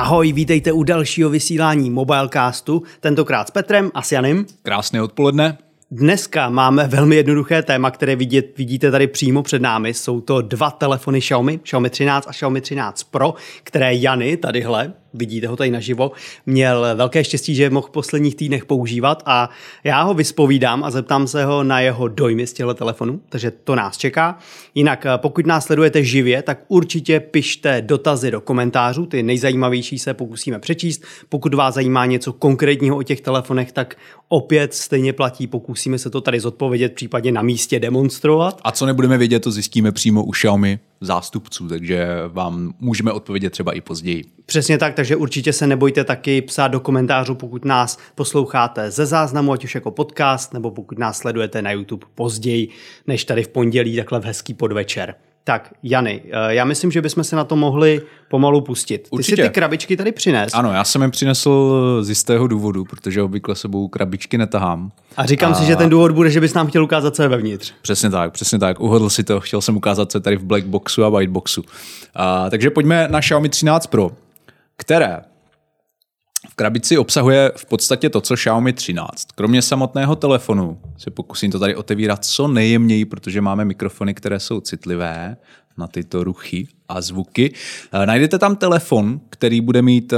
Ahoj, vítejte u dalšího vysílání Mobilecastu, tentokrát s Petrem a s Janem. Krásné odpoledne. Dneska máme velmi jednoduché téma, které vidět, vidíte tady přímo před námi. Jsou to dva telefony Xiaomi, Xiaomi 13 a Xiaomi 13 Pro, které Jany tadyhle vidíte ho tady naživo, měl velké štěstí, že mohl v posledních týdnech používat a já ho vyspovídám a zeptám se ho na jeho dojmy z těchto telefonů, takže to nás čeká. Jinak eh, pokud nás sledujete živě, tak určitě pište dotazy do komentářů, ty nejzajímavější se pokusíme přečíst. Pokud vás zajímá něco konkrétního o těch telefonech, tak opět stejně platí, pokusíme se to tady zodpovědět, případně na místě demonstrovat. A co nebudeme vědět, to zjistíme přímo u Xiaomi zástupců, takže vám můžeme odpovědět třeba i později. Přesně tak, takže určitě se nebojte taky psát do komentářů, pokud nás posloucháte ze záznamu, ať už jako podcast, nebo pokud nás sledujete na YouTube později, než tady v pondělí, takhle v hezký podvečer. Tak, Jany, eh, já myslím, že bychom se na to mohli pomalu pustit. Ty Určitě. si ty krabičky tady přines. Ano, já jsem je přinesl z jistého důvodu, protože obvykle sebou krabičky netahám. A říkám a... si, že ten důvod bude, že bys nám chtěl ukázat, co je vevnitř. Přesně tak, přesně tak. Uhodl si to, chtěl jsem ukázat, co je tady v black boxu a white boxu. A, takže pojďme na Xiaomi 13 Pro, které v krabici obsahuje v podstatě to, co Xiaomi 13. Kromě samotného telefonu se pokusím to tady otevírat co nejjemněji, protože máme mikrofony, které jsou citlivé na tyto ruchy a zvuky. Eh, najdete tam telefon, který bude mít eh,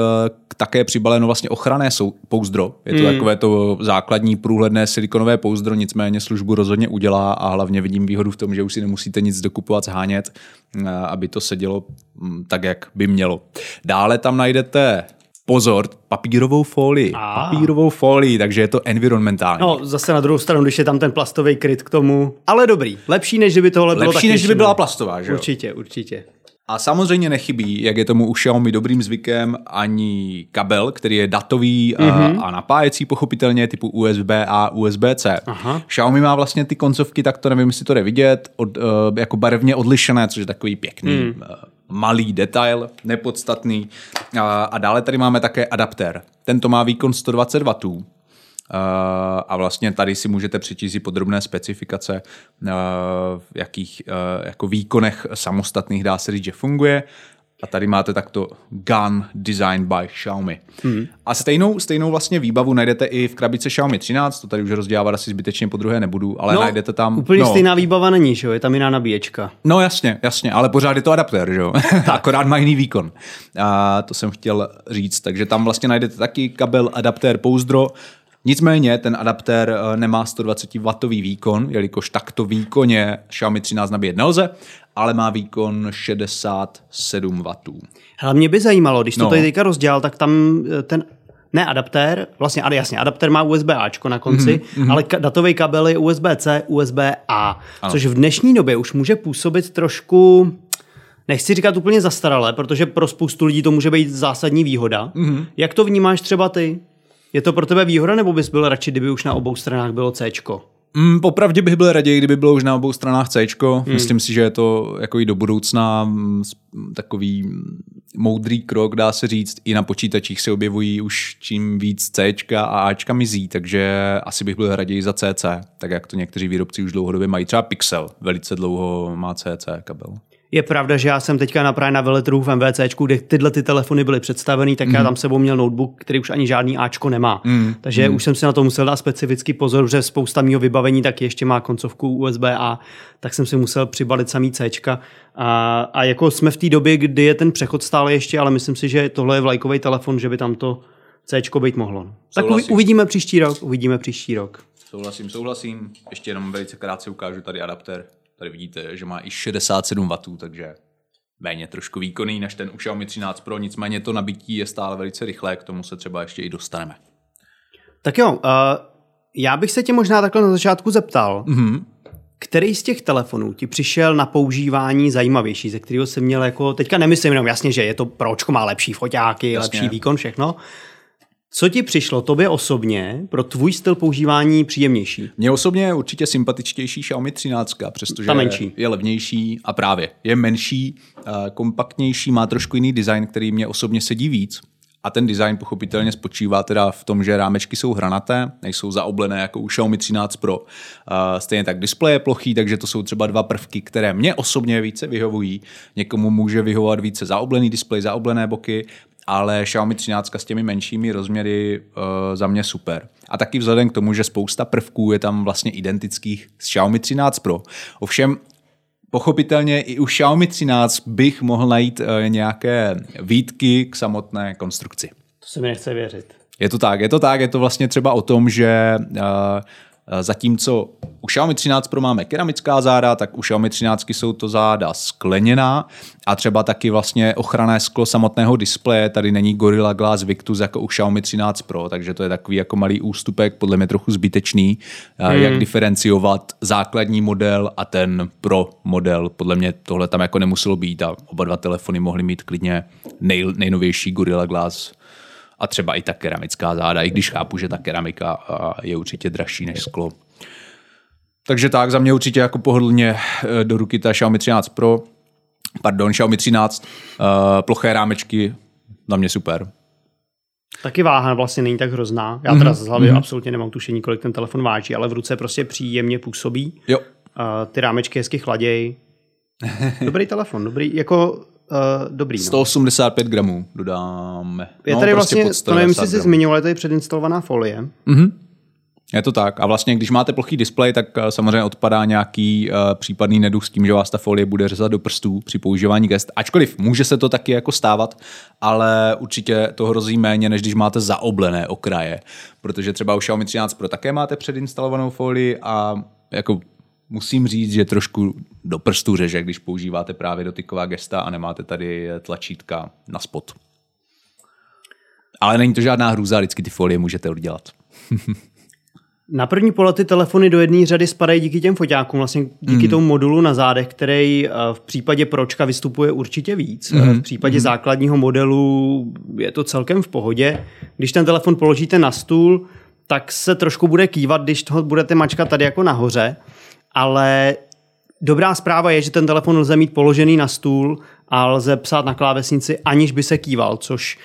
také přibaleno vlastně ochranné pouzdro. Je to hmm. takové to základní průhledné silikonové pouzdro, nicméně službu rozhodně udělá a hlavně vidím výhodu v tom, že už si nemusíte nic dokupovat, zhánět, eh, aby to sedělo mm, tak, jak by mělo. Dále tam najdete pozor, papírovou folii. A. Papírovou folii, takže je to environmentální. No, zase na druhou stranu, když je tam ten plastový kryt k tomu, ale dobrý. Lepší, než kdyby tohle bylo Lepší, než kdyby byla plastová, že jo? Určitě, určitě. A samozřejmě nechybí, jak je tomu u Xiaomi dobrým zvykem, ani kabel, který je datový mm-hmm. a, a napájecí pochopitelně typu USB a USB-C. Aha. Xiaomi má vlastně ty koncovky, tak to nevím, jestli to jde vidět, od, uh, jako barevně odlišené, což je takový pěkný mm. Malý detail, nepodstatný. A, a dále tady máme také adaptér. Tento má výkon 120 W. A vlastně tady si můžete přečíst podrobné specifikace, v jakých jako výkonech samostatných dá se říct, že funguje. A tady máte takto Gun Design by Xiaomi. Hmm. A stejnou, stejnou vlastně výbavu najdete i v krabici Xiaomi 13, to tady už rozdělávat asi zbytečně po druhé nebudu, ale no, najdete tam... Úplně no, stejná výbava není, že jo? Je tam jiná nabíječka. No jasně, jasně, ale pořád je to adaptér, že jo? Akorát má jiný výkon. A to jsem chtěl říct, takže tam vlastně najdete taky kabel, adaptér, pouzdro, Nicméně ten adaptér eh, nemá 120W výkon, jelikož takto výkonně Xiaomi 13 nabíjet nelze, ale má výkon 67 W. Hele, mě by zajímalo, když to no. tady teďka rozdělal, tak tam eh, ten ne adaptér, vlastně ale jasně, adaptér má USB Ačko na konci, mm-hmm. ale ka- datový kabel je USB-C, USB-A, což v dnešní době už může působit trošku nechci říkat úplně zastaralé, protože pro spoustu lidí to může být zásadní výhoda. Mm-hmm. Jak to vnímáš třeba ty? Je to pro tebe výhoda, nebo bys byl radši, kdyby už na obou stranách bylo C? Mm, popravdě bych byl raději, kdyby bylo už na obou stranách C. Hmm. Myslím si, že je to jako i do budoucna mm, takový moudrý krok, dá se říct. I na počítačích se objevují už čím víc C a Ačka mizí, takže asi bych byl raději za CC, tak jak to někteří výrobci už dlouhodobě mají. Třeba Pixel velice dlouho má CC kabel. Je pravda, že já jsem teďka na právě na veletrhu v MVC, kde tyhle ty telefony byly představeny, tak mm. já mhm. tam sebou měl notebook, který už ani žádný Ačko nemá. Mm. Takže mm. už jsem si na to musel dát specifický pozor, že spousta mého vybavení tak ještě má koncovku USB A, tak jsem si musel přibalit samý C. A, a jako jsme v té době, kdy je ten přechod stále ještě, ale myslím si, že tohle je vlajkový telefon, že by tam to C být mohlo. Souhlasím. Tak uvidíme příští rok, uvidíme příští rok. Souhlasím, souhlasím. Ještě jenom velice krátce ukážu tady adaptér. Tady vidíte, že má i 67 W, takže méně trošku výkonný než ten u Xiaomi 13 Pro, nicméně to nabití je stále velice rychlé, k tomu se třeba ještě i dostaneme. Tak jo, uh, já bych se tě možná takhle na začátku zeptal, mm-hmm. který z těch telefonů ti přišel na používání zajímavější, ze kterého jsem měl jako, teďka nemyslím jenom jasně, že je to pročko, má lepší foťáky, jasně. lepší výkon, všechno, co ti přišlo tobě osobně pro tvůj styl používání příjemnější? Mně osobně je určitě sympatičtější Xiaomi 13, přestože Ta menší. je levnější a právě je menší, kompaktnější, má trošku jiný design, který mě osobně sedí víc. A ten design pochopitelně spočívá teda v tom, že rámečky jsou hranaté, nejsou zaoblené jako u Xiaomi 13 Pro. Stejně tak displej je plochý, takže to jsou třeba dva prvky, které mě osobně více vyhovují. Někomu může vyhovovat více zaoblený displej, zaoblené boky ale Xiaomi 13 s těmi menšími rozměry uh, za mě super. A taky vzhledem k tomu, že spousta prvků je tam vlastně identických s Xiaomi 13 Pro. Ovšem Pochopitelně i u Xiaomi 13 bych mohl najít uh, nějaké výtky k samotné konstrukci. To se mi nechce věřit. Je to tak, je to tak, je to vlastně třeba o tom, že uh, Zatímco u Xiaomi 13 Pro máme keramická záda, tak u Xiaomi 13 jsou to záda skleněná a třeba taky vlastně ochranné sklo samotného displeje. Tady není Gorilla Glass Victus jako u Xiaomi 13 Pro, takže to je takový jako malý ústupek, podle mě trochu zbytečný, hmm. jak diferenciovat základní model a ten Pro model. Podle mě tohle tam jako nemuselo být a oba dva telefony mohly mít klidně nej, nejnovější Gorilla Glass a třeba i ta keramická záda, i když chápu, že ta keramika je určitě dražší než sklo. Takže tak, za mě určitě jako pohodlně e, do ruky ta Xiaomi 13 Pro, pardon, Xiaomi 13, uh, e, ploché rámečky, za mě super. Taky váha vlastně není tak hrozná. Já teda mm-hmm. z hlavy mm-hmm. absolutně nemám tušení, kolik ten telefon váží, ale v ruce prostě příjemně působí. Jo. Uh, ty rámečky hezky chladějí. Dobrý telefon, dobrý, jako Uh, dobrý. No. 185 gramů dodáme. Je no, tady prostě vlastně, to nevím, jestli jsi zmiňoval, je tady předinstalovaná folie. Mm-hmm. Je to tak. A vlastně, když máte plochý displej, tak eh, samozřejmě odpadá nějaký uh, případný neduch s tím, že vás ta folie bude řezat do prstů při používání gest. Ačkoliv může se to taky jako stávat, ale určitě to hrozí méně, než když máte zaoblené okraje. Protože třeba u Xiaomi 13 Pro také máte předinstalovanou folii a jako musím říct, že trošku do prstu řeže, když používáte právě dotyková gesta a nemáte tady tlačítka na spot. Ale není to žádná hrůza, vždycky ty folie můžete udělat. Na první pohled ty telefony do jedné řady spadají díky těm foťákům, vlastně díky mm. tomu modulu na zádech, který eh, v případě Pročka vystupuje určitě víc. Mm. V případě mm. základního modelu je to celkem v pohodě. Když ten telefon položíte na stůl, tak se trošku bude kývat, když toho budete mačkat tady jako nahoře ale dobrá zpráva je, že ten telefon lze mít položený na stůl a lze psát na klávesnici, aniž by se kýval, což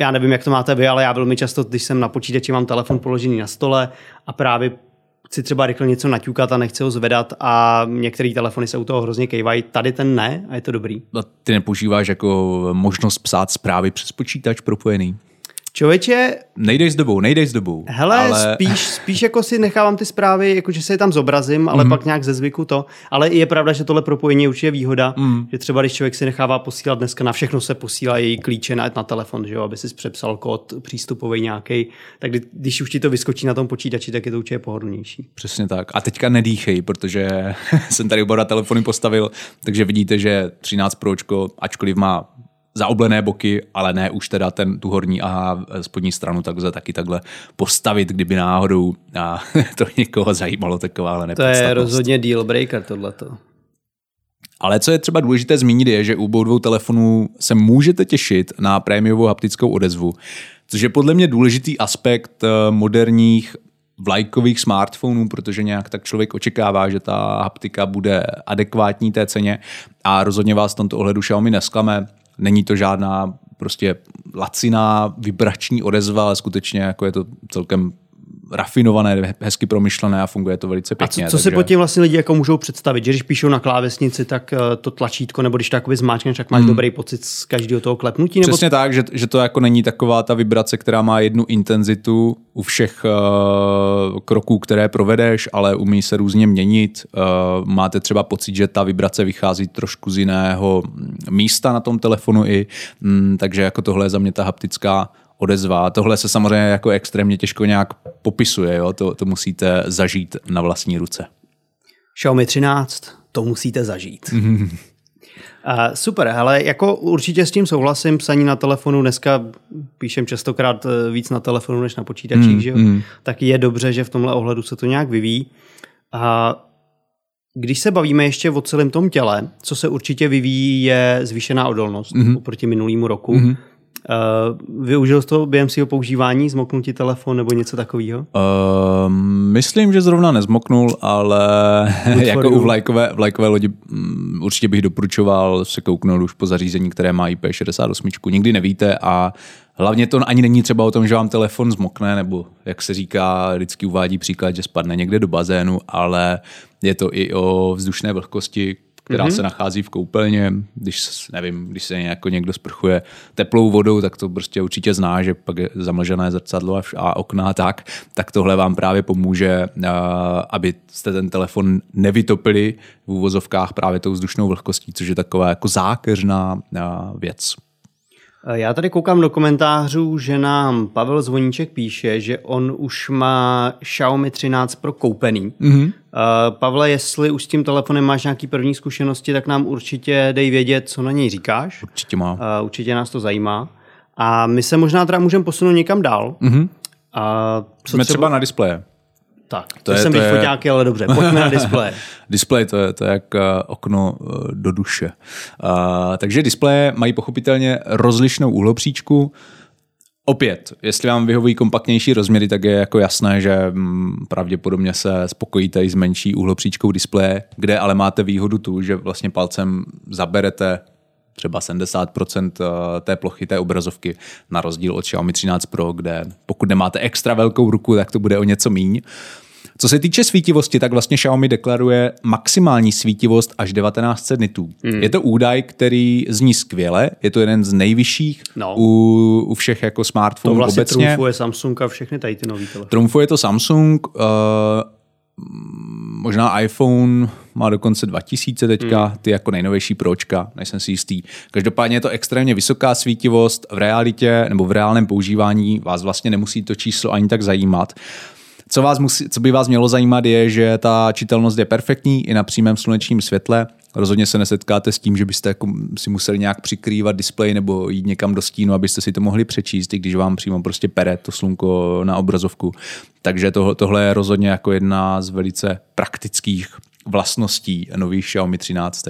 já nevím, jak to máte vy, ale já velmi často, když jsem na počítači, mám telefon položený na stole a právě chci třeba rychle něco naťukat a nechci ho zvedat a některé telefony se u toho hrozně kejvají. Tady ten ne a je to dobrý. A ty nepoužíváš jako možnost psát zprávy přes počítač propojený? Člověče... Nejdej s dobou, nejdej s dobou. Hele, ale... spíš, spíš jako si nechávám ty zprávy, jako že se je tam zobrazím, ale mm. pak nějak ze zvyku to. Ale je pravda, že tohle propojení je určitě výhoda, mm. že třeba když člověk si nechává posílat dneska na všechno se posílá její klíče na, na telefon, že jo, aby si přepsal kód přístupový nějaký, tak kdy, když už ti to vyskočí na tom počítači, tak je to určitě pohodlnější. Přesně tak. A teďka nedýchej, protože jsem tady oba telefony postavil, takže vidíte, že 13 Pročko, ačkoliv má zaoblené boky, ale ne už teda ten, tu horní a spodní stranu tak lze taky takhle postavit, kdyby náhodou a to někoho zajímalo taková ale To je rozhodně deal breaker tohleto. Ale co je třeba důležité zmínit je, že u obou dvou telefonů se můžete těšit na prémiovou haptickou odezvu, což je podle mě důležitý aspekt eh, moderních vlajkových smartphonů, protože nějak tak člověk očekává, že ta haptika bude adekvátní té ceně a rozhodně vás v tomto ohledu Xiaomi nesklame. Není to žádná prostě laciná vibrační odezva, ale skutečně jako je to celkem rafinované, hezky promyšlené a funguje to velice pěkně. A co, co takže... si pod tím vlastně lidi jako můžou představit? Že když píšou na klávesnici, tak eh, to tlačítko, nebo když to jakoby zmáčkneš, tak máš hmm. dobrý pocit z každého toho klepnutí? Nebo... Přesně tak, že, že to jako není taková ta vibrace, která má jednu intenzitu u všech uh, kroků, které provedeš, ale umí se různě měnit. Uh, máte třeba pocit, že ta vibrace vychází trošku z jiného místa na tom telefonu i, mm, takže jako tohle je za mě ta haptická odezva. Tohle se samozřejmě jako extrémně těžko nějak popisuje, jo? To, to musíte zažít na vlastní ruce. Xiaomi 13, to musíte zažít. Mm-hmm. Uh, super, ale jako určitě s tím souhlasím, psaní na telefonu, dneska píšem častokrát eh, víc na telefonu než na počítačích, mm, že jo? Mm. tak je dobře, že v tomhle ohledu se to nějak vyvíjí. A když se bavíme ještě o celém tom těle, co se určitě vyvíjí, je zvýšená odolnost mm-hmm. oproti minulýmu roku. Mm-hmm. Uh, využil jsi to během svého používání, zmoknul ti telefon nebo něco takového? Uh, myslím, že zrovna nezmoknul, ale jako u vlajkové, vlajkové lodi um, určitě bych doporučoval se kouknout už po zařízení, které má IP68. Nikdy nevíte a Hlavně to ani není třeba o tom, že vám telefon zmokne, nebo jak se říká, vždycky uvádí příklad, že spadne někde do bazénu, ale je to i o vzdušné vlhkosti, která mm-hmm. se nachází v koupelně, když, nevím, když se jako někdo sprchuje teplou vodou, tak to prostě určitě zná, že pak je zamlžené zrcadlo a okna a tak, tak tohle vám právě pomůže, aby jste ten telefon nevytopili v úvozovkách právě tou vzdušnou vlhkostí, což je taková jako zákeřná věc. Já tady koukám do komentářů, že nám Pavel Zvoníček píše, že on už má Xiaomi 13 Pro koupený. Mm-hmm. Pavle, jestli už s tím telefonem máš nějaký první zkušenosti, tak nám určitě dej vědět, co na něj říkáš. Určitě má. Uh, určitě nás to zajímá. A my se možná teda můžeme posunout někam dál. Mm-hmm. Uh, co Jsme třeba... třeba na displeje. Tak, to, to je, jsem to je... foťáky, ale dobře, pojďme na displeje. Displej to je, to je jak eh, okno eh, do duše. Uh, takže displeje mají pochopitelně rozlišnou úhlopříčku. Opět, jestli vám vyhovují kompaktnější rozměry, tak je jako jasné, že mm, pravděpodobně se spokojíte i s menší úhlopříčkou displeje, kde ale máte výhodu tu, že vlastně palcem zaberete třeba 70% té plochy té obrazovky, na rozdíl od Xiaomi 13 Pro, kde pokud nemáte extra velkou ruku, tak to bude o něco míň. Co se týče svítivosti, tak vlastně Xiaomi deklaruje maximální svítivost až 1900 nitů. Hmm. Je to údaj, který zní skvěle, je to jeden z nejvyšších no. u, u všech jako smartphonů to vlastně obecně. trumfuje Samsung a všechny tady ty nový telefony. Trumfuje to Samsung, uh, možná iPhone má dokonce 2000 teďka, hmm. ty jako nejnovější pročka, nejsem si jistý. Každopádně je to extrémně vysoká svítivost, v realitě nebo v reálném používání vás vlastně nemusí to číslo ani tak zajímat. Co, vás musí, co by vás mělo zajímat je, že ta čitelnost je perfektní i na přímém slunečním světle. Rozhodně se nesetkáte s tím, že byste jako si museli nějak přikrývat displej nebo jít někam do stínu, abyste si to mohli přečíst, i když vám přímo prostě pere to slunko na obrazovku. Takže to, tohle je rozhodně jako jedna z velice praktických vlastností nových Xiaomi 13.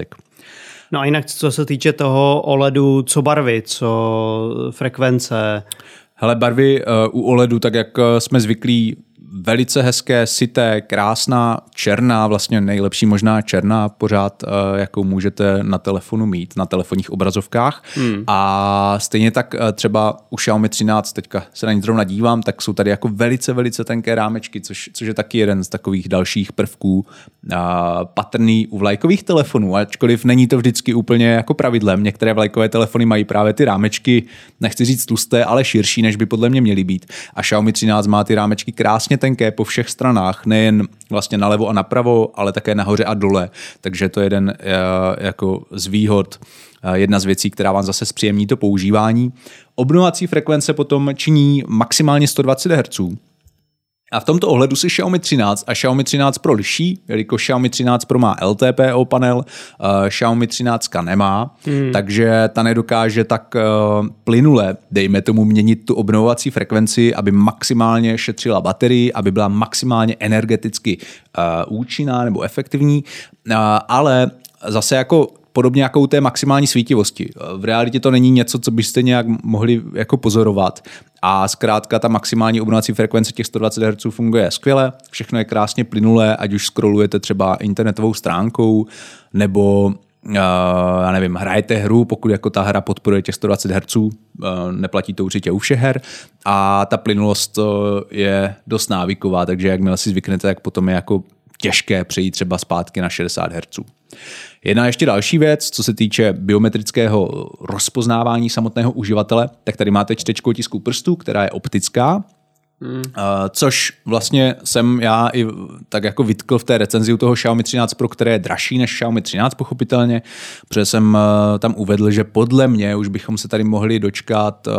No a jinak, co se týče toho OLEDu, co barvy, co frekvence? Hele, barvy uh, u OLEDu, tak jak eh, jsme zvyklí, velice hezké, sité, krásná, černá, vlastně nejlepší možná černá pořád, eh, jakou můžete na telefonu mít, na telefonních obrazovkách. Hmm. A stejně tak eh, třeba u Xiaomi 13, teďka se na ní zrovna dívám, tak jsou tady jako velice, velice tenké rámečky, což, což je taky jeden z takových dalších prvků patrný u vlajkových telefonů, ačkoliv není to vždycky úplně jako pravidlem. Některé vlajkové telefony mají právě ty rámečky, nechci říct tlusté, ale širší, než by podle mě měly být. A Xiaomi 13 má ty rámečky krásně tenké po všech stranách, nejen vlastně nalevo a napravo, ale také nahoře a dole. Takže to je jeden eh, jako z výhod, eh, jedna z věcí, která vám zase zpříjemní to používání. Obnovací frekvence potom činí maximálně 120 Hz, a v tomto ohledu se Xiaomi 13 a Xiaomi 13 Pro liší, jelikož Xiaomi 13 Pro má LTPO panel, uh, Xiaomi 13 nemá, hmm. takže ta nedokáže tak uh, plynule, dejme tomu, měnit tu obnovovací frekvenci, aby maximálně šetřila baterii, aby byla maximálně energeticky uh, účinná nebo efektivní, uh, ale zase jako podobně jako u té maximální svítivosti. V realitě to není něco, co byste nějak mohli jako pozorovat. A zkrátka ta maximální obnovací frekvence těch 120 Hz funguje skvěle, všechno je krásně plynulé, ať už scrollujete třeba internetovou stránkou, nebo uh, já nevím, hrajete hru, pokud jako ta hra podporuje těch 120 Hz, uh, neplatí to určitě u všech her, a ta plynulost je dost návyková, takže jakmile si zvyknete, tak potom je jako těžké přejít třeba zpátky na 60 Hz. Jedna ještě další věc, co se týče biometrického rozpoznávání samotného uživatele, tak tady máte čtečku otisku prstů, která je optická, Hmm. Uh, což vlastně jsem já i tak jako vytkl v té recenzi u toho Xiaomi 13 Pro, které je dražší než Xiaomi 13 pochopitelně, protože jsem uh, tam uvedl, že podle mě už bychom se tady mohli dočkat, uh,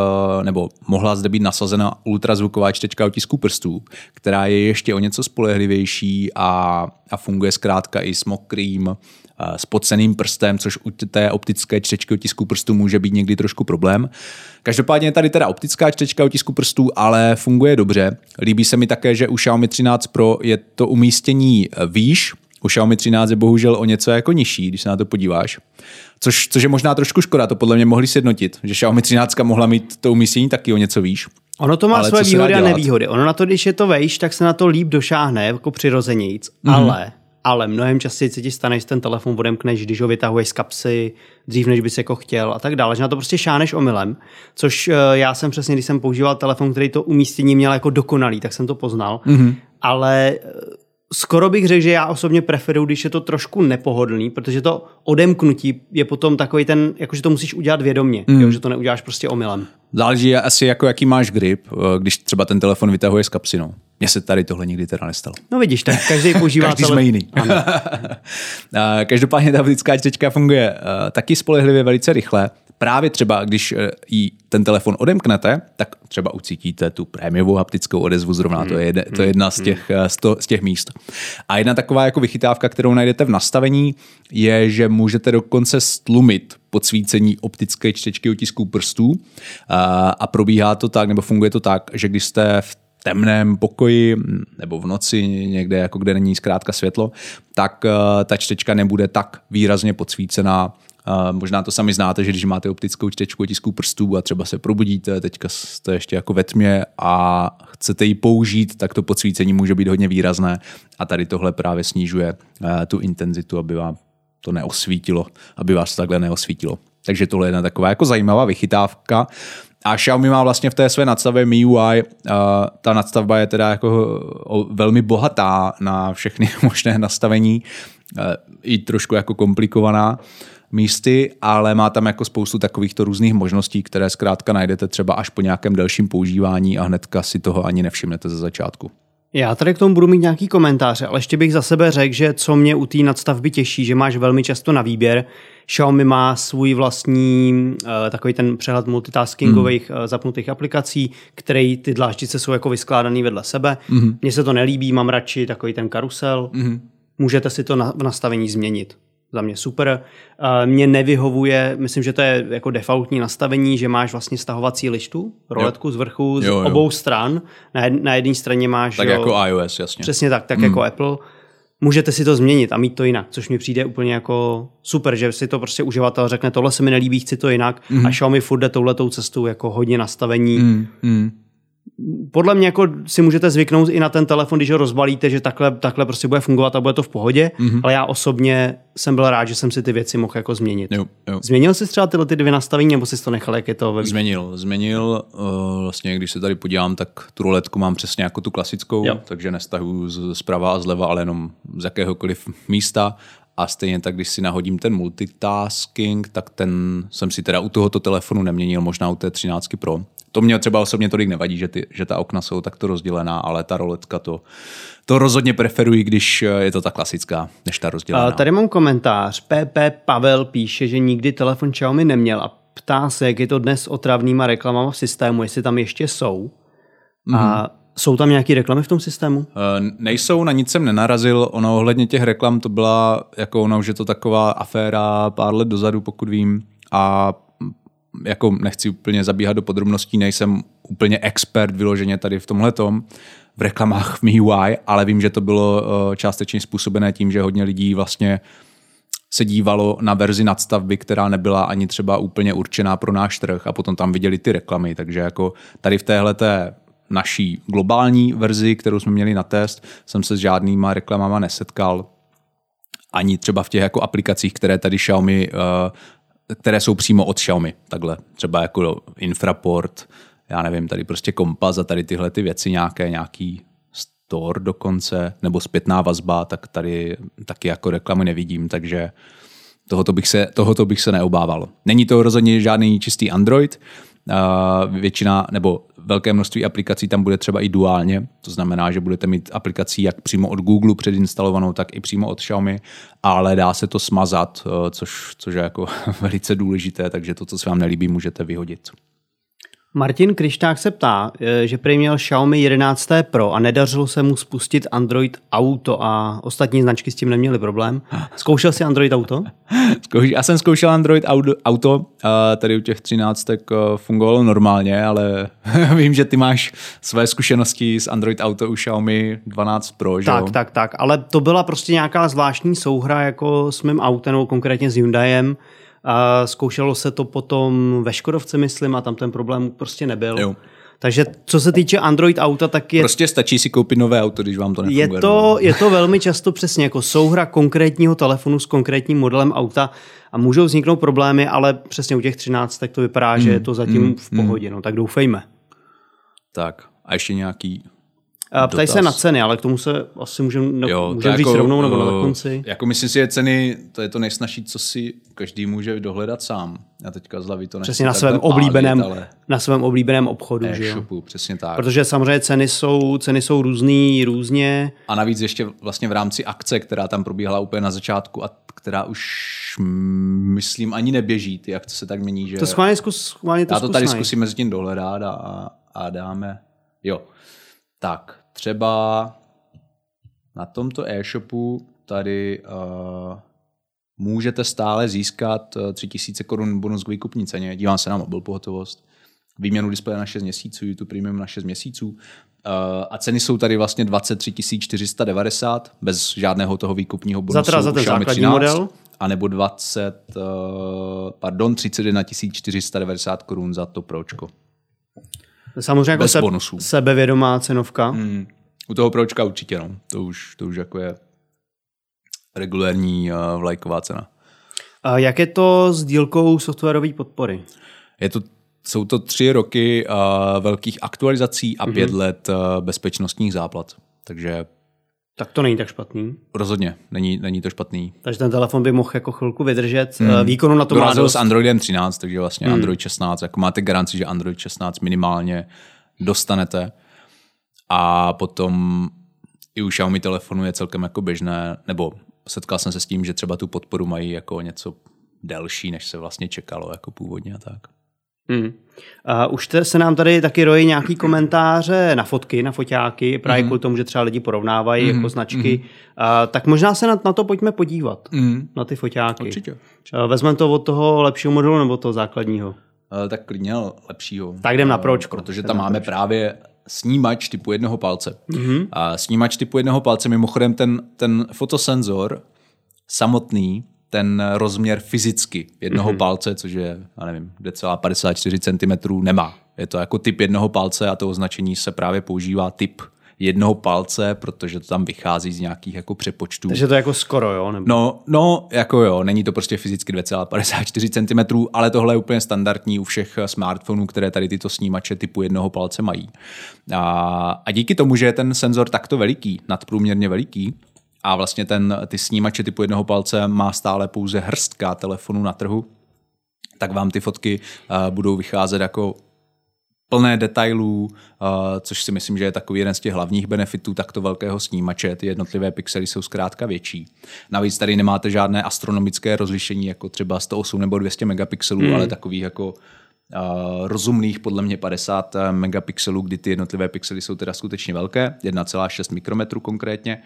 nebo mohla zde být nasazena ultrazvuková čtečka otisku prstů, která je ještě o něco spolehlivější a, a funguje zkrátka i s mokrým s podceným prstem, což u té optické čtečky otisku prstů může být někdy trošku problém. Každopádně je tady teda optická čtečka otisku prstů, ale funguje dobře. Líbí se mi také, že u Xiaomi 13 Pro je to umístění výš, u Xiaomi 13 je bohužel o něco jako nižší, když se na to podíváš. Což, což je možná trošku škoda, to podle mě mohli sjednotit, že Xiaomi 13 mohla mít to umístění taky o něco výš. Ono to má ale své výhody a nevýhody. Ono na to, když je to vejš, tak se na to líp došáhne, jako přirozenějíc. Mm-hmm. Ale ale mnohem častěji se ti stane, že ten telefon odemkneš, když ho vytahuješ z kapsy, dřív než bys jako chtěl a tak dále, že na to prostě šáneš omylem, což uh, já jsem přesně, když jsem používal telefon, který to umístění měl jako dokonalý, tak jsem to poznal, mm-hmm. ale uh, skoro bych řekl, že já osobně preferuji, když je to trošku nepohodlný, protože to odemknutí je potom takový ten, jakože to musíš udělat vědomě, mm. jo, že to neuděláš prostě omylem. Záleží asi jako jaký máš grip, eh, když třeba ten telefon vytahuje z kapsy. No. Mně se tady tohle nikdy teda nestalo. No vidíš, tak každý používá Každý jsme jiný. Každopádně ta optická čtečka funguje uh, taky spolehlivě velice rychle právě třeba, když eh, jí ten telefon odemknete, tak třeba ucítíte tu prémiovou haptickou odezvu zrovna, to je, to je jedna z těch, eh, z, to, z těch míst. A jedna taková jako vychytávka, kterou najdete v nastavení, je, že můžete dokonce stlumit podsvícení optické čtečky otisků prstů. A, probíhá to tak, nebo funguje to tak, že když jste v temném pokoji nebo v noci někde, jako kde není zkrátka světlo, tak uh, ta čtečka nebude tak výrazně podsvícená. Možná to sami znáte, že když máte optickou čtečku otisků prstů a třeba se probudíte, teďka jste ještě jako ve tmě a chcete ji použít, tak to podsvícení může být hodně výrazné. A tady tohle právě snižuje eh, tu intenzitu, aby vám to neosvítilo, aby vás takhle neosvítilo. Takže tohle je jedna taková jako zajímavá vychytávka. A Xiaomi má vlastně v té své nadstavě MIUI, ta nadstavba je teda jako velmi bohatá na všechny možné nastavení, i trošku jako komplikovaná místy, ale má tam jako spoustu takovýchto různých možností, které zkrátka najdete třeba až po nějakém delším používání a hnedka si toho ani nevšimnete ze začátku. Já tady k tomu budu mít nějaký komentáře, ale ještě bych za sebe řekl, že co mě u té nadstavby těší, že máš velmi často na výběr. Xiaomi má svůj vlastní uh, takový ten přehled multitaskingových mm. zapnutých aplikací, který ty dláždice jsou jako vyskládaný vedle sebe. Mm. Mně se to nelíbí, mám radši takový ten karusel. Mm. Můžete si to na, v nastavení změnit za mě super. Mně nevyhovuje, myslím, že to je jako defaultní nastavení, že máš vlastně stahovací lištu, roletku jo. z vrchu, z jo, jo. obou stran. Na, jed, na jedné straně máš... Tak jo, jako iOS, jasně. Přesně tak, tak mm. jako Apple. Můžete si to změnit a mít to jinak, což mi přijde úplně jako super, že si to prostě uživatel řekne, tohle se mi nelíbí, chci to jinak mm. a Xiaomi furt jde touhletou cestou jako hodně nastavení. Mm. Mm podle mě jako si můžete zvyknout i na ten telefon, když ho rozbalíte, že takhle, takhle prostě bude fungovat a bude to v pohodě, mm-hmm. ale já osobně jsem byl rád, že jsem si ty věci mohl jako změnit. Jo, jo. Změnil jsi třeba tyhle ty dvě nastavení, nebo jsi to nechal, jak je to? Ve... Změnil, změnil. Uh, vlastně, když se tady podívám, tak tu roletku mám přesně jako tu klasickou, jo. takže nestahuju z, zprava a zleva, ale jenom z jakéhokoliv místa. A stejně tak, když si nahodím ten multitasking, tak ten jsem si teda u tohoto telefonu neměnil, možná u té 13 Pro to mě třeba osobně tolik nevadí, že, ty, že ta okna jsou takto rozdělená, ale ta roletka to, to rozhodně preferuji, když je to ta klasická, než ta rozdělená. Tady mám komentář. PP Pavel píše, že nikdy telefon Xiaomi neměl a ptá se, jak je to dnes otravnýma reklamama v systému, jestli tam ještě jsou. Mm-hmm. A mhm. jsou tam nějaké reklamy v tom systému? Uh, nejsou, na nic jsem nenarazil. Ono ohledně těch reklam to byla, jako ono už je to taková aféra pár let dozadu, pokud vím. A jako nechci úplně zabíhat do podrobností, nejsem úplně expert vyloženě tady v tomhle v reklamách v MIUI, ale vím, že to bylo eh, částečně způsobené tím, že hodně lidí vlastně se dívalo na verzi nadstavby, která nebyla ani třeba úplně určená pro náš trh a potom tam viděli ty reklamy, takže jako tady v téhle té naší globální verzi, kterou jsme měli na test, jsem se s žádnýma reklamama nesetkal, ani třeba v těch jako aplikacích, které tady Xiaomi uh, které jsou přímo od Xiaomi, takhle, třeba jako infraport, já nevím, tady prostě kompas a tady tyhle ty věci nějaké, nějaký store dokonce, nebo zpětná vazba, tak tady taky jako reklamy nevidím, takže tohoto bych se, tohoto bych se neobával. Není to rozhodně žádný čistý Android, většina nebo velké množství aplikací tam bude třeba i duálně, to znamená, že budete mít aplikací jak přímo od Google předinstalovanou, tak i přímo od Xiaomi, ale dá se to smazat, eh, což, což je jako velice důležité, takže to, co se vám nelíbí, můžete vyhodit. Martin Krišták se ptá, eh, že prý měl Xiaomi 11 Pro a nedařilo se mu spustit Android Auto a ostatní značky s tím neměli problém. Zkoušel jsi Android Auto? Já jsem zkoušel Android Auto, tady u těch 13 eh, fungovalo normálně, ale vím, že ty máš své zkušenosti s Android Auto u Xiaomi 12 Pro, že Tak, tak, tak, ale to byla prostě nějaká zvláštní souhra jako s mým autem, nebo konkrétně s Hyundaiem, a zkoušelo se to potom ve Škodovce, myslím, a tam ten problém prostě nebyl. Jo. Takže co se týče Android auta, tak je... Prostě stačí si koupit nové auto, když vám to nefunguje. Je to, je to velmi často přesně jako souhra konkrétního telefonu s konkrétním modelem auta a můžou vzniknout problémy, ale přesně u těch 13 tak to vypadá, mm, že je to zatím mm, v pohodě, mm. no tak doufejme. Tak a ještě nějaký ptají se na ceny, ale k tomu se asi můžeme můžem říct jako, rovnou nebo na eh, konci. Jako myslím si, že ceny, to je to nejsnažší, co si každý může dohledat sám. Já teďka z to Přesně na svém pálit, oblíbeném, ale na svém oblíbeném obchodu, že jo? e-shopu, přesně tak. Protože samozřejmě ceny jsou, ceny jsou různý, různě. A navíc ještě vlastně v rámci akce, která tam probíhala úplně na začátku a která už myslím ani neběží, ty akce se tak mění, že To schválně zkus, schválně to já to tady zkusnej. zkusím mezi tím dohledat a, a dáme, jo. Tak, třeba na tomto e-shopu tady uh, můžete stále získat uh, 3000 korun bonus k výkupní ceně. Dívám se na mobil pohotovost. Výměnu displeje na 6 měsíců, YouTube Premium na 6 měsíců. Uh, a ceny jsou tady vlastně 23 490 bez žádného toho výkupního bonusu. teda za ten základní 13, model? A nebo 20, uh, pardon, 31 490 korun za to pročko. Samozřejmě jako Bez se, bonusů. sebevědomá cenovka. Hmm. U toho pročka určitě, no. To už, to už jako je regulérní uh, vlajková cena. A jak je to s dílkou softwarové podpory? Je to, jsou to tři roky uh, velkých aktualizací a Mhm. pět let uh, bezpečnostních záplat. Takže Tak to není tak špatný. rozhodně není, není to špatný. Takže ten telefon by mohl jako chvilku vydržet. Hmm. Výkonu na to má dost. s Androidem 13, takže vlastně hmm. Android 16, jako máte garanci, že Android 16 minimálně dostanete. A potom i u Xiaomi telefonu je celkem jako běžné, nebo setkal jsem se s tím, že třeba tu podporu mají jako něco delší, než se vlastně čekalo jako původně a tak. Hmm. A už te, se nám tady taky rojí nějaký komentáře na fotky, na foťáky, právě Mhm. kvůli tomu, že třeba lidi porovnávají jako značky. A, tak možná se na, na to pojďme podívat, Mm. na ty foťáky. Určitě. A Vezmeme to od toho lepšího modelu nebo toho základního? Eh, Tak klidně lepšího. Tak jdem na pročko. Protože Jdem tam máme právě snímač typu jednoho palce. Mm-hmm. A snímač typu jednoho palce, mimochodem ten, ten fotosenzor samotný, ten rozměr fyzicky jednoho mm-hmm. palce, což je, já nevím, 2,54 cm, nemá. Je to jako typ jednoho palce a to označení se právě používá typ jednoho palce, protože to tam vychází z nějakých jako přepočtů. Takže to je jako skoro, jo? Nebo... No, no, jako jo, není to prostě fyzicky 2,54 cm, ale tohle je úplně standardní u všech smartphonů, které tady tyto snímače typu jednoho palce mají. A, a díky tomu, že je ten senzor takto veliký, nadprůměrně veliký, a vlastně ten, ty snímače typu jednoho palce má stále pouze hrstka telefonů na trhu, tak vám ty fotky uh, budou vycházet jako plné detailů, uh, což si myslím, že je takový jeden z těch hlavních benefitů takto velkého snímače. Ty jednotlivé pixely jsou zkrátka větší. Navíc tady nemáte žádné astronomické rozlišení, jako třeba 108 nebo 200 megapixelů, hmm. ale takových jako Uh, rozumných podle mě 50 megapixelů, kdy ty jednotlivé pixely jsou teda skutečně velké, 1,6 mikrometru konkrétně.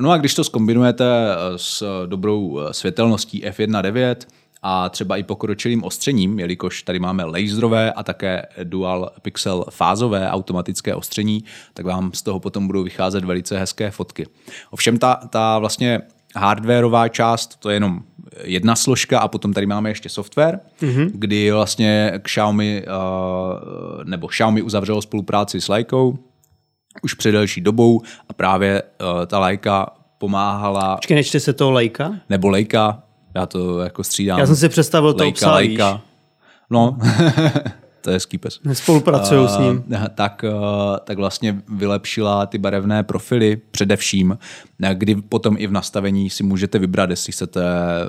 No a když to skombinujete s dobrou světelností f1.9 a třeba i pokročilým ostřením, jelikož tady máme laserové a také dual pixel fázové automatické ostření, tak vám z toho potom budou vycházet velice hezké fotky. Ovšem ta, ta vlastně hardwareová část, to je jenom jedna složka a potom tady máme ještě software, mm-hmm. kdy vlastně k Xiaomi, uh, nebo Xiaomi uzavřelo spolupráci s Leikou už před delší dobou a právě uh, ta Leica pomáhala, Počkej, nečte se to Leica? nebo Leica, já to jako střídám. Já jsem si představil to psa, Leica. No, to je hezký pes. Spolupracuju s ním. Uh, tak, uh, tak vlastně vylepšila ty barevné profily především, kdy potom i v nastavení si můžete vybrat, jestli chcete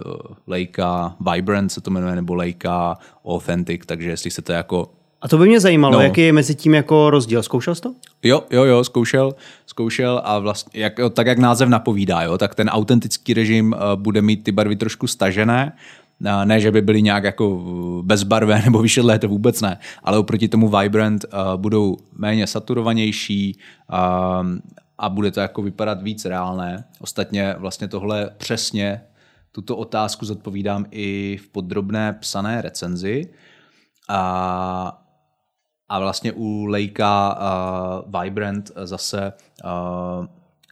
uh, Leica Vibrant se to jmenuje, nebo Leica Authentic, takže jestli chcete jako A to by mě zajímalo, No. jaký je mezi tím jako rozdíl. Zkoušel jsi to? Jo, jo, jo, zkoušel, zkoušel a vlastně, jak, tak jak název napovídá, jo, tak ten autentický režim uh, bude mít ty barvy trošku stažené, Uh, ne, že by byly nějak jako bezbarvé nebo vyšedlé, to vůbec ne, ale oproti tomu Vibrant uh, budou méně saturovanější uh, a bude to jako vypadat víc reálné. Ostatně vlastně tohle přesně tuto otázku zodpovídám i v podrobné psané recenzi. A a vlastně u Leica uh, Vibrant zase uh,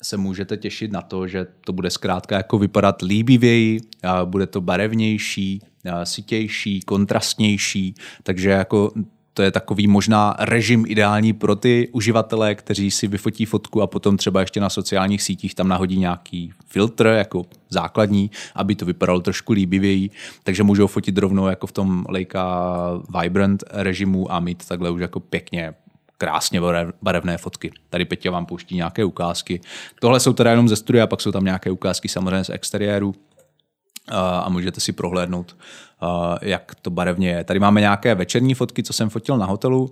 se můžete těšit na to, že to bude zkrátka jako vypadat líbivěji, uh, bude to barevnější, uh, sitější, kontrastnější, takže jako to je takový možná režim ideální pro ty uživatele, kteří si vyfotí fotku a potom třeba ještě na sociálních sítích tam nahodí nějaký filtr jako základní, aby to vypadalo trošku líbivěji, takže můžou fotit rovnou jako v tom Leica Vibrant režimu a mít takhle už jako pěkně krásně barevné fotky. Tady Petě vám pouští nějaké ukázky. Tohle jsou teda jenom ze studia, pak jsou tam nějaké ukázky samozřejmě z exteriéru a můžete si prohlédnout, jak to barevně je. Tady máme nějaké večerní fotky, co jsem fotil na hotelu.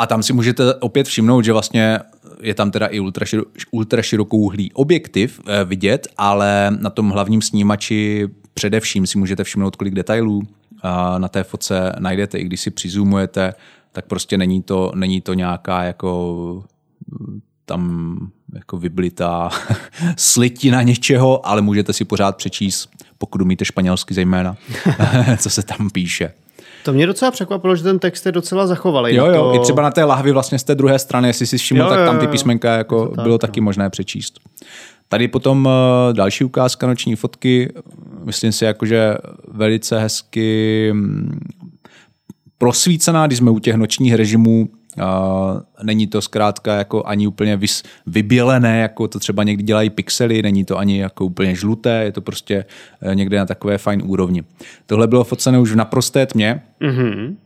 A tam si můžete opět všimnout, že vlastně je tam teda i ultra, širokouhlý objektiv eh, vidět, ale na tom hlavním snímači především si můžete všimnout, kolik detailů na té fotce najdete, i když si přizumujete, tak prostě není to, není to nějaká jako tam jako vyblitá slitina něčeho, ale můžete si pořád přečíst, pokud umíte španělsky zejména, co se tam píše. To mě docela překvapilo, že ten text je docela zachovalý. Jo, jo, to... i třeba na té lahvi vlastně z té druhé strany, jestli si všiml, tak tam ty písmenka jako tak, bylo no. taky možné přečíst. Tady potom uh, další ukázka noční fotky, myslím si jakože velice hezky mm, prosvícená, když jsme u těch nočních režimů, není to zkrátka jako ani úplně vys, vybělené, jako to třeba někdy dělají pixely, není to ani jako úplně žluté, je to prostě uh, někde na takové fajn úrovni. Tohle bylo focené už v naprosté tmě mm-hmm.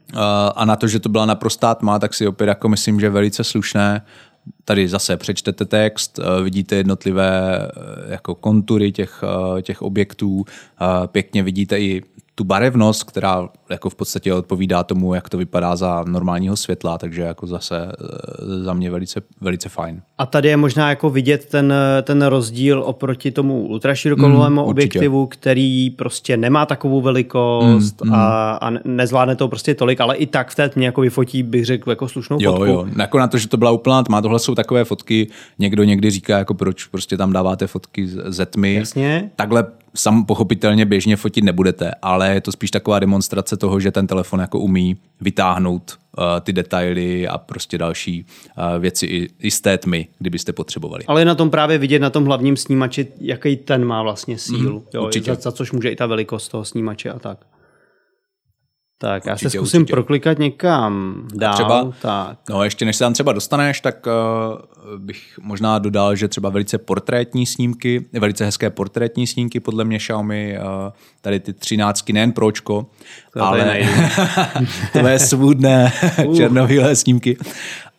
a na to, že to byla naprostá tma, tak si opět jako myslím, že velice slušné. Tady zase přečtete text, uh, vidíte jednotlivé uh, jako kontury těch, těch objektů, pěkně vidíte i tu barevnost, která jako v podstatě odpovídá tomu, jak to vypadá za normálního světla, takže jako zase eh, za mě velice, velice fajn. A tady je možná jako vidět ten, ten rozdíl oproti tomu ultraširokouhlému mm, objektivu, který prostě nemá takovou velikost mm, a, a nezvládne to prostě tolik, ale i tak v té tmě jako vyfotí, bych řekl, jako slušnou jo, fotku. Jo, jako na to, že to byla úplná tma, tohle jsou takové fotky, někdo někdy říká, jako proč prostě tam dáváte fotky ze tmy. Jasně. Takhle sam pochopitelně běžně fotit nebudete, ale je to spíš taková demonstrace toho, že ten telefon jako umí vytáhnout uh, ty detaily a prostě další uh, věci i, i z té tmy, kdybyste potřebovali. Ale je na tom právě vidět na tom hlavním snímači, jaký ten má vlastně sílu. Mm, jo, určitě. Za, za což může i ta velikost toho snímače a tak. Tak já určitě, se zkusím určitě. proklikat někam dál. třeba, tak. No ještě než se tam třeba dostaneš, tak uh, bych možná dodal, že třeba velice portrétní snímky, velice hezké portrétní snímky podle mě Xiaomi, uh, tady ty třináctky, nejen pročko, to ale to je svůdné uh. černobílé snímky.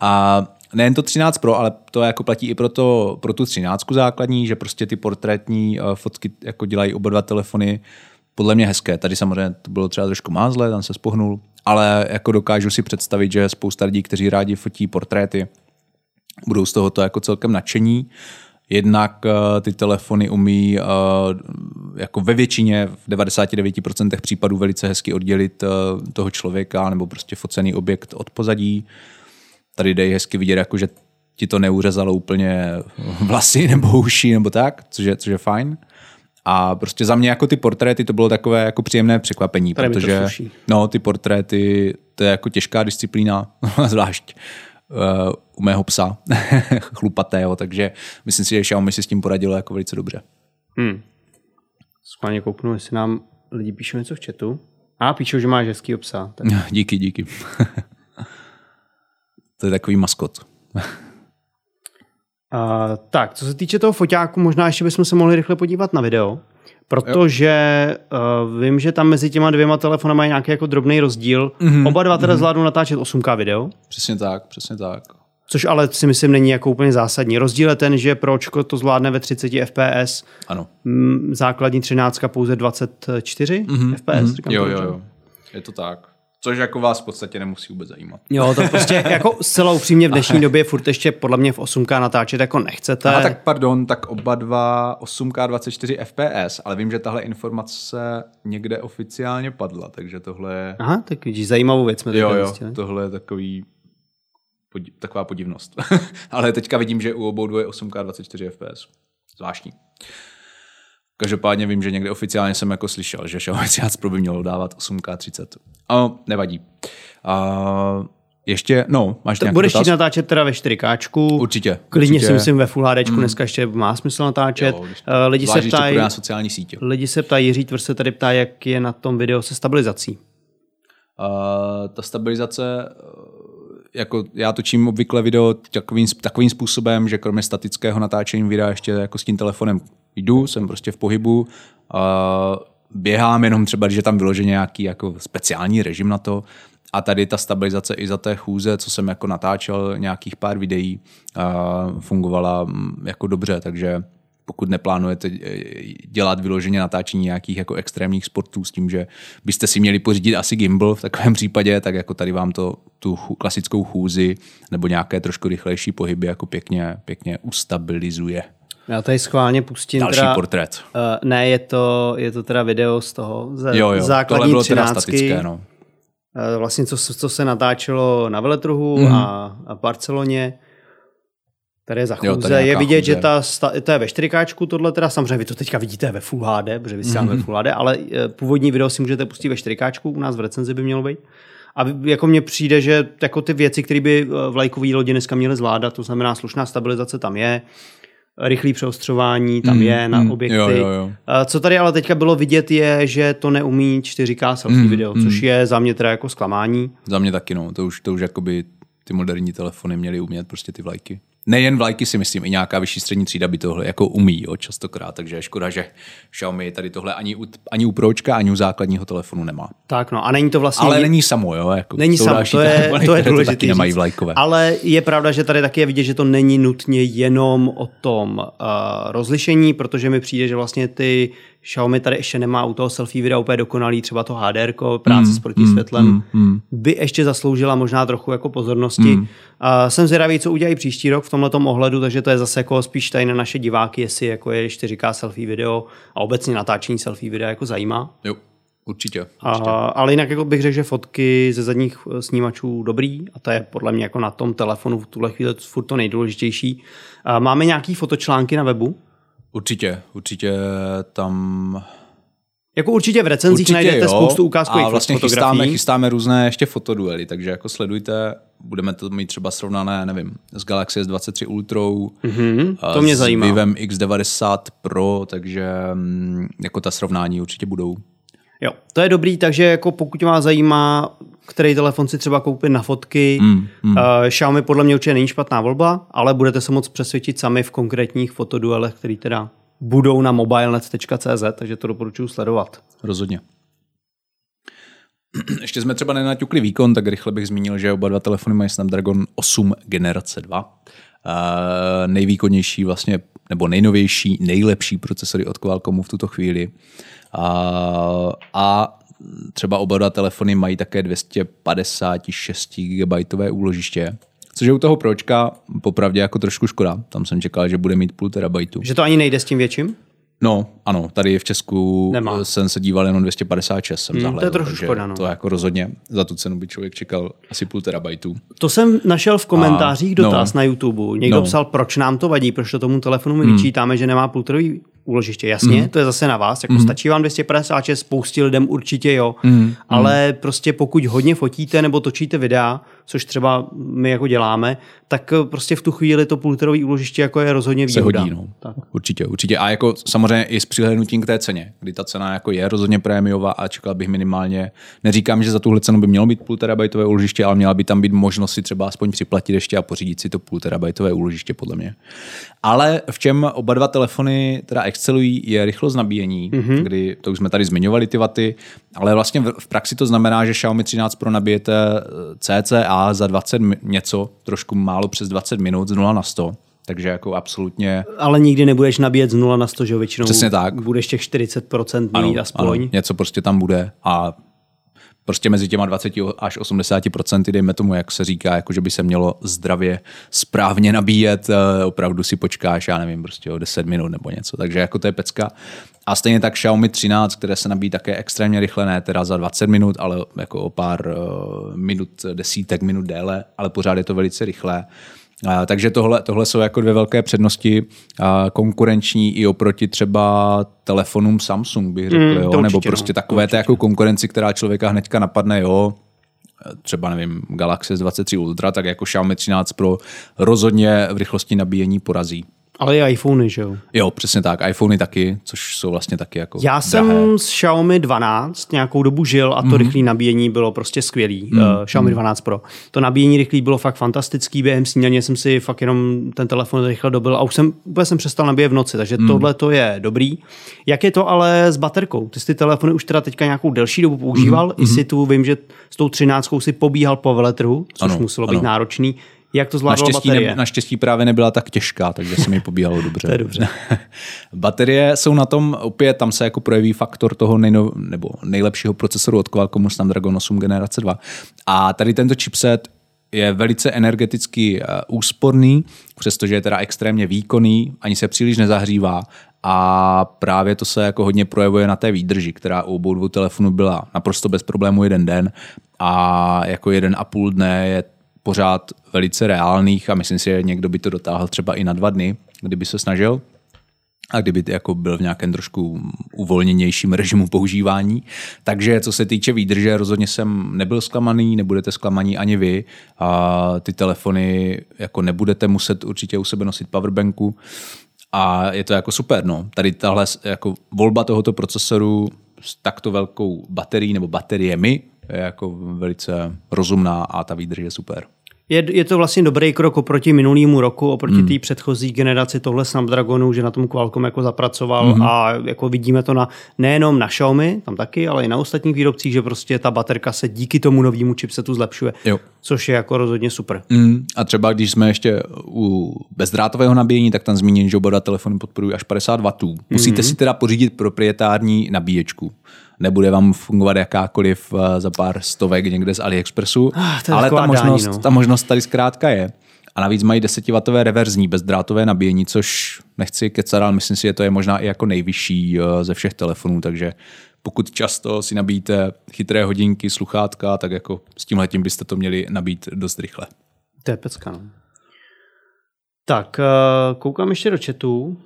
A nejen to 13 Pro, ale to jako platí i pro, to, pro tu 13 základní, že prostě ty portrétní uh, fotky jako dělají oba dva telefony podle mě hezké. Tady samozřejmě to bylo třeba trošku mázle, tam se spohnul, ale jako dokážu si představit, že spousta lidí, kteří rádi fotí portréty, budou z tohoto jako celkem nadšení. Jednak uh, ty telefony umí uh, jako ve většině, v 99% případů velice hezky oddělit uh, toho člověka nebo prostě focený objekt od pozadí. Tady jde hezky vidět, jako, že ti to neuřezalo úplně vlasy nebo uši nebo tak, což je, což je fajn. A prostě za mě jako ty portréty to bylo takové jako příjemné překvapení, Tady protože no, ty portréty, to je jako těžká disciplína, zvlášť uh, u mého psa, chlupatého, takže myslím si, že Xiaomi si s tím poradilo jako velice dobře. Hmm. Schválně kouknu, jestli nám lidi píšou něco v chatu. A píšou, že máš hezký psa. Tak. díky, díky. to je takový maskot. Uh, tak, co se týče toho foťáku, možná ještě bychom se mohli rychle podívat na video, protože uh, vím, že tam mezi těma dvěma telefony mají nějaký jako drobný rozdíl. Mm-hmm. Oba dva teda mm-hmm. zvládnou natáčet 8K video. Přesně tak, přesně tak. Což ale si myslím není jako úplně zásadní. Rozdíl je ten, že Pročko to zvládne ve 30 FPS. Ano. Základní 13 pouze 24 mm-hmm. FPS. Mm-hmm. Jo, jo, jo. Je to tak. Což jako vás v podstatě nemusí vůbec zajímat. Jo, to prostě jako zcela upřímně v dnešní době furt ještě podle mě v 8K natáčet jako nechcete. A tak pardon, tak oba dva 8K 24 FPS, ale vím, že tahle informace někde oficiálně padla, takže tohle je... Aha, tak vidíš, zajímavou věc jsme Jo, jo, tohle je takový podi- taková podivnost. ale teďka vidím, že u obou dvou je 8K 24 FPS. Zvláštní. Každopádně vím, že někde oficiálně jsem jako slyšel, že Xiaomi 13 Pro by mělo dávat 8K30. A nevadí. A ještě, no, máš nějaký Budeš chtít natáčet teda ve 4K. Určitě. Klidně určitě. si myslím ve Full HD, mm. dneska ještě má smysl natáčet. Jo, eh, lidi se ptají, na sociální sítě. Lidi se ptají, Jiří Tvr se tady ptá, jak je na tom video se stabilizací. Uh, ta stabilizace jako já točím obvykle video takovým, takovým způsobem, že kromě statického natáčení videa ještě jako s tím telefonem jdu, jsem prostě v pohybu, běhám jenom třeba, když je tam vyloženě nějaký jako speciální režim na to, a tady ta stabilizace i za té chůze, co jsem jako natáčel nějakých pár videí, fungovala mm, jako dobře, takže pokud neplánujete eh, dělat vyloženě natáčení nějakých jako extrémních sportů s tím, že byste si měli pořídit asi gimbal v takovém případě, tak jako tady vám to tu klasickou chůzi nebo nějaké trošku rychlejší pohyby jako pěkně, pěkně ustabilizuje. Já tady schválně pustím Další teda, portrét. Uh, ne, je to, je to teda video z toho, ze Jo, jo, základní tohle bylo teda třináctky. statické, no. Eh, vlastně co, co se natáčelo na veletrhu Mhm. mm. a, a Barceloně. Tady je za Jo, chůze. tady je vidět, chůze. že ta, sta, to je ve 4K, tohle teda samozřejmě vy to teďka vidíte ve Full HD, protože vysíláme Mhm. mm. ve Full HD, ale eh, původní video si můžete pustit ve 4K, u nás v recenzi by mělo být. A jako mně přijde, že jako ty věci, které by vlajkový lodi dneska měly zvládat, to znamená slušná stabilizace tam je, rychlý přeostřování tam Mm, je na mm, objekty. jo, jo, jo. Co tady ale teďka bylo vidět je, že to neumí 4K selfie Mm, video, mm. což je za mě teda jako zklamání. Za mě taky, no. To už, to už jakoby ty moderní telefony měly umět prostě ty vlajky. Nejen vlajky si myslím, i nějaká vyšší střední třída by tohle jako umí, jo, častokrát, takže je škoda, že Xiaomi tady tohle ani u, ani u Pročka, ani u základního telefonu nemá. Tak no, a není to vlastně... Ale není samo, jo. Jako Není samo, to je, telefony, to je důležité. taky nemají vlajkové. Ale je pravda, že tady taky je vidět, že to není nutně jenom o tom uh, rozlišení, protože mi přijde, že vlastně ty Xiaomi tady ještě nemá u toho selfie videa úplně dokonalý, třeba to HDR, práce Mm, s protisvětlem, mm, mm. by ještě zasloužila možná trochu jako pozornosti. Mm. Uh, jsem zvědavý, co udělají příští rok v tomto ohledu, takže to je zase jako spíš tady na naše diváky, jestli jako je 4K selfie video a obecně natáčení selfie videa jako zajímá. Jo, určitě. určitě. A, ale jinak jako bych řekl, že fotky ze zadních eh, snímačů dobrý a to je podle mě jako na tom telefonu v tuhle chvíli furt to nejdůležitější. A máme nějaký fotočlánky na webu? Určitě, určitě tam Jako určitě v recenzích Určitě najdete jo. spoustu ukázkových a vlastně fotografií. chystáme, chystáme různé ještě fotoduely, takže jako sledujte, budeme to mít třeba srovnané, nevím, s Galaxy S23 Ultrou, Mhm, a to mě s zajímá. Vivem X90 Pro, takže mm, jako ta srovnání určitě budou. Jo, to je dobrý, takže jako pokud vás zajímá, který telefon si třeba koupit na fotky, Mm, mm. Uh, Xiaomi podle mě určitě není špatná volba, ale budete se moc přesvědčit sami v konkrétních fotoduelech, které teda budou na mobilenet.cz, takže to doporučuji sledovat. Rozhodně. Ještě jsme třeba nenaťukli výkon, tak rychle bych zmínil, že oba dva telefony mají Snapdragon 8 generace 2. Uh, nejvýkonnější vlastně, nebo nejnovější, nejlepší procesory od Qualcommu v tuto chvíli. Uh, a třeba oba dva telefony mají také 256 GB úložiště, což je u toho pročka popravdě jako trošku škoda. Tam jsem čekal, že bude mít půl terabajtu. Že to ani nejde s tím větším? No, ano, tady v Česku Nemá. Jsem se díval jenom 256, jsem Hmm, to je trošku škoda, no. To jako rozhodně za tu cenu by člověk čekal asi půl terabajtu. To jsem našel v komentářích A, dotaz no. na YouTube. Někdo No. psal, proč nám to vadí, proč to tomu telefonu my vyčítáme, že nemá pulterový úložiště. Jasně, to je zase na vás. Jako stačí vám 256, spoustě lidem určitě jo. Ale prostě pokud hodně fotíte nebo točíte videa, což třeba my jako děláme, tak eh, prostě v tu chvíli to pulterový úložiště jako je rozhodně Se výhoda. hodí, no. Tak. Určitě, určitě. A jako samozřejmě i s přihlédnutím k té ceně, kdy ta cena jako je rozhodně prémiová a čekal bych minimálně, neříkám, že za tuhle cenu by mělo být půl terabajtové úložiště, ale měla by tam být možnost si třeba aspoň připlatit ještě a pořídit si to půl terabajtové úložiště, podle mě. Ale v čem oba dva telefony teda excelují, je rychlost nabíjení, mm-hmm. kdy to už jsme tady zmiňovali ty vaty, ale vlastně v, praxi to znamená, že Xiaomi 13 Pro nabijete eh, cca za 20 mi- něco, trošku málo přes 20 minut z 0 na 100. Takže jako absolutně Ale nikdy nebudeš nabíjet z 0 na 100, že jo, většinou Přesně tak. budeš těch 40% mít aspoň. Ano, něco prostě tam bude a prostě mezi těma 20 až 80 procenty, dejme tomu, jak se říká, jako že by se mělo zdravě správně nabíjet, eh, opravdu si počkáš, já nevím, prostě o 10 minut nebo něco, takže jako to je pecka. A stejně tak Xiaomi 13, které se nabíjí také extrémně rychle, ne teda za 20 minut, ale jako o pár eh, minut, desítek minut déle, ale pořád je to velice rychlé. A, takže tohle, tohle jsou jako dvě velké přednosti a, konkurenční i oproti třeba telefonům Samsung, bych řekl, Mm, jo? to nebo určitě, prostě no, takové té jako konkurenci, která člověka hnedka napadne, jo, třeba nevím, Galaxy S23 Ultra, tak jako Xiaomi 13 Pro rozhodně v rychlosti nabíjení porazí. Ale i iPhony, že jo? Jo, přesně tak. iPhony taky, což jsou vlastně taky jako Já drahé. jsem s Xiaomi 12 nějakou dobu žil a to mm. rychlé nabíjení bylo prostě skvělý. Mm. Uh, Xiaomi 12 Pro. To nabíjení rychlý bylo fakt fantastický. Během snídaně jsem si fakt jenom ten telefon rychle dobil a už jsem úplně jsem přestal nabíjet v noci, takže mm. tohle to je dobrý. Jak je to ale s baterkou? Ty jsi ty telefony už teda teďka nějakou delší dobu používal. Mm. I si tu vím, že s tou 13 si pobíhal po veletrhu, což ano, muselo být ano. náročný. Jak to zvládlo naštěstí, baterie? Ne, naštěstí právě nebyla tak těžká, takže se mi pobíhalo dobře. to je dobře. baterie jsou na tom, opět tam se jako projeví faktor toho nejno, nebo nejlepšího procesoru od Qualcommu Snapdragon 8 generace 2. A tady tento chipset je velice energeticky uh, úsporný, přestože je teda extrémně výkonný, ani se příliš nezahřívá a právě to se jako hodně projevuje na té výdrži, která u obou dvou telefonů byla naprosto bez problému jeden den a jako jeden a půl dne je pořád velice reálných a myslím si, že někdo by to dotáhl třeba i na dva dny, kdyby se snažil a kdyby jako byl v nějakém trošku uvolněnějším režimu používání. Takže co se týče výdrže, rozhodně jsem nebyl zklamaný, nebudete zklamaní ani vy. A ty telefony jako nebudete muset určitě u sebe nosit powerbanku a je to jako super. No. Tady tahle jako volba tohoto procesoru s takto velkou baterií nebo bateriemi je jako velice rozumná a ta výdrž je super. Je, je to vlastně dobrý krok oproti minulýmu roku, oproti mm. té předchozí generaci tohle Snapdragonu, že na tom Qualcomm jako zapracoval mm. a jako vidíme to na, nejenom na Xiaomi, tam taky, ale i na ostatních výrobcích, že prostě ta baterka se díky tomu novému chipsetu zlepšuje, jo. což je jako rozhodně super. Mm. A třeba když jsme ještě u bezdrátového nabíjení, tak tam zmíním, že oba telefony podporují až 50 W. Musíte mm. si teda pořídit proprietární nabíječku nebude vám fungovat jakákoliv eh, za pár stovek někde z AliExpressu, ah, ale ta možnost, dání, no. ta možnost tady zkrátka je. A navíc mají 10W reverzní bezdrátové nabíjení, což nechci kecat, ale myslím si, že to je možná i jako nejvyšší eh, ze všech telefonů, takže pokud často si nabíjíte chytré hodinky, sluchátka, tak jako s tímhle tím byste to měli nabít dost rychle. To je pecka, no. Tak, eh, koukám ještě do chatu.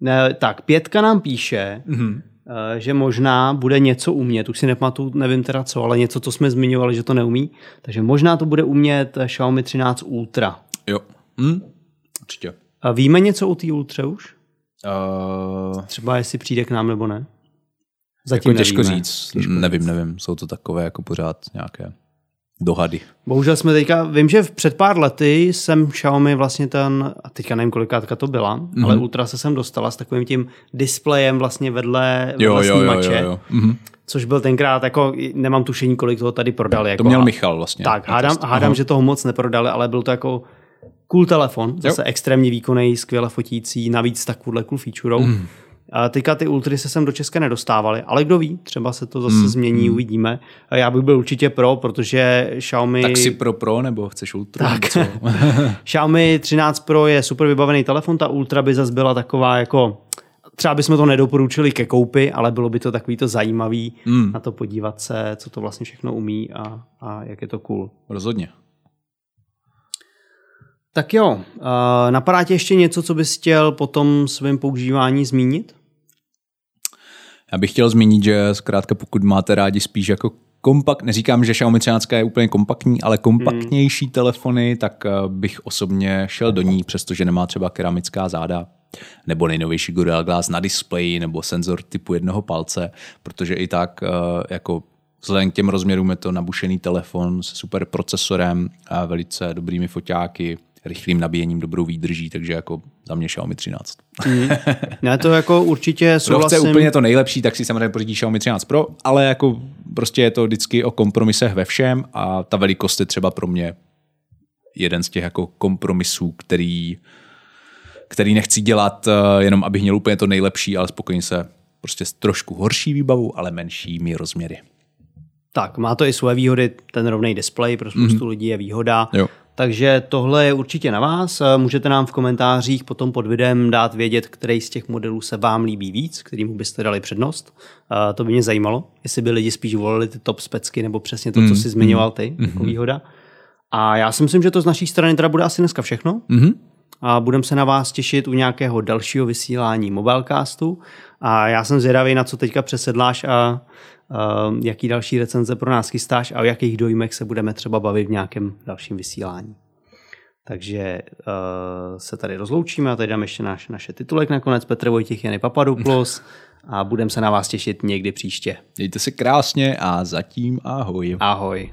Ne, tak, pětka nám píše, mm-hmm. Eh, že možná bude něco umět, už si nepamatuju, nevím teda co, ale něco, co jsme zmiňovali, že to neumí, takže možná to bude umět Xiaomi 13 Ultra. Jo, hm, určitě. A víme něco o té Ultra už? Uh... Třeba jestli přijde k nám nebo ne? Zatím jako těžko nevíme. říct, těžko nevím, říct. nevím, jsou to takové jako pořád nějaké dohady. Bohužel jsme teďka, vím, že před pár lety jsem Xiaomi vlastně ten, a teďka nevím, kolikátka to byla, mm-hmm. ale Ultra se sem dostala s takovým tím displejem vlastně vedle, vedle jo, snímače. Jo, jo, jo. Mm-hmm. Což byl tenkrát, jako nemám tušení, kolik toho tady prodali. Jako, to měl Michal vlastně. Tak, hádám, hádám že toho moc neprodali, ale byl to jako cool telefon, zase jo. extrémně výkonný, skvěle fotící, navíc takovouhle cool feature. Mm. Teďka ty Ultry se sem do Česka nedostávaly, ale kdo ví, třeba se to zase hmm. změní, hmm. uvidíme. Já bych byl určitě pro, protože Xiaomi... Tak si pro pro, nebo chceš Ultra? Tak. Xiaomi 13 Pro je super vybavený telefon, ta Ultra by zase byla taková jako... Třeba bychom to nedoporučili ke koupi, ale bylo by to takový to zajímavý hmm. na to podívat se, co to vlastně všechno umí a, a jak je to cool. Rozhodně. Tak jo, napadá tě ještě něco, co bys chtěl po tom svém používání zmínit? Já bych chtěl zmínit, že zkrátka pokud máte rádi spíš jako kompakt, neříkám, že Xiaomi 13 je úplně kompaktní, ale kompaktnější hmm. telefony, tak eh, bych osobně šel do ní, přestože nemá třeba keramická záda nebo nejnovější Gorilla Glass na displeji nebo senzor typu jednoho palce, protože i tak eh, jako vzhledem k těm rozměrům je to nabušený telefon s super procesorem a velice dobrými foťáky, rychlým nabíjením, dobrou výdrží, takže jako za mě Xiaomi 13. Mm. Ne, to jako určitě souhlasím. Kdo chce úplně to nejlepší, tak si samozřejmě pořídí Xiaomi 13 Pro, ale jako prostě je to vždycky o kompromisech ve všem a ta velikost je třeba pro mě jeden z těch jako kompromisů, který, který nechci dělat eh, jenom, abych měl úplně to nejlepší, ale spokojně se prostě s trošku horší výbavu, ale menšími rozměry. Tak, má to i své výhody, ten rovný displej pro spoustu mm-hmm. lidí je výhoda. Jo. Takže tohle je určitě na vás. Můžete nám v komentářích potom pod videem dát vědět, který z těch modelů se vám líbí víc, kterýmu byste dali přednost. To by mě zajímalo, jestli by lidi spíš volili ty top specky nebo přesně to, co mm, jsi zmiňoval ty, mm, jako výhoda. A já si myslím, že to z naší strany teda bude asi dneska všechno. Mm-hmm. A budeme se na vás těšit u nějakého dalšího vysílání Mobilecastu. A já jsem zvědavý, na co teďka přesedláš a jaký další recenze pro nás chystáš a o jakých dojmech se budeme třeba bavit v nějakém dalším vysílání. Takže uh, se tady rozloučíme a tady dám ještě náš, naše titulek nakonec. Petr Vojtěch, Jany Papadopoulos a budeme se na vás těšit někdy příště. Mějte se krásně a zatím ahoj. Ahoj.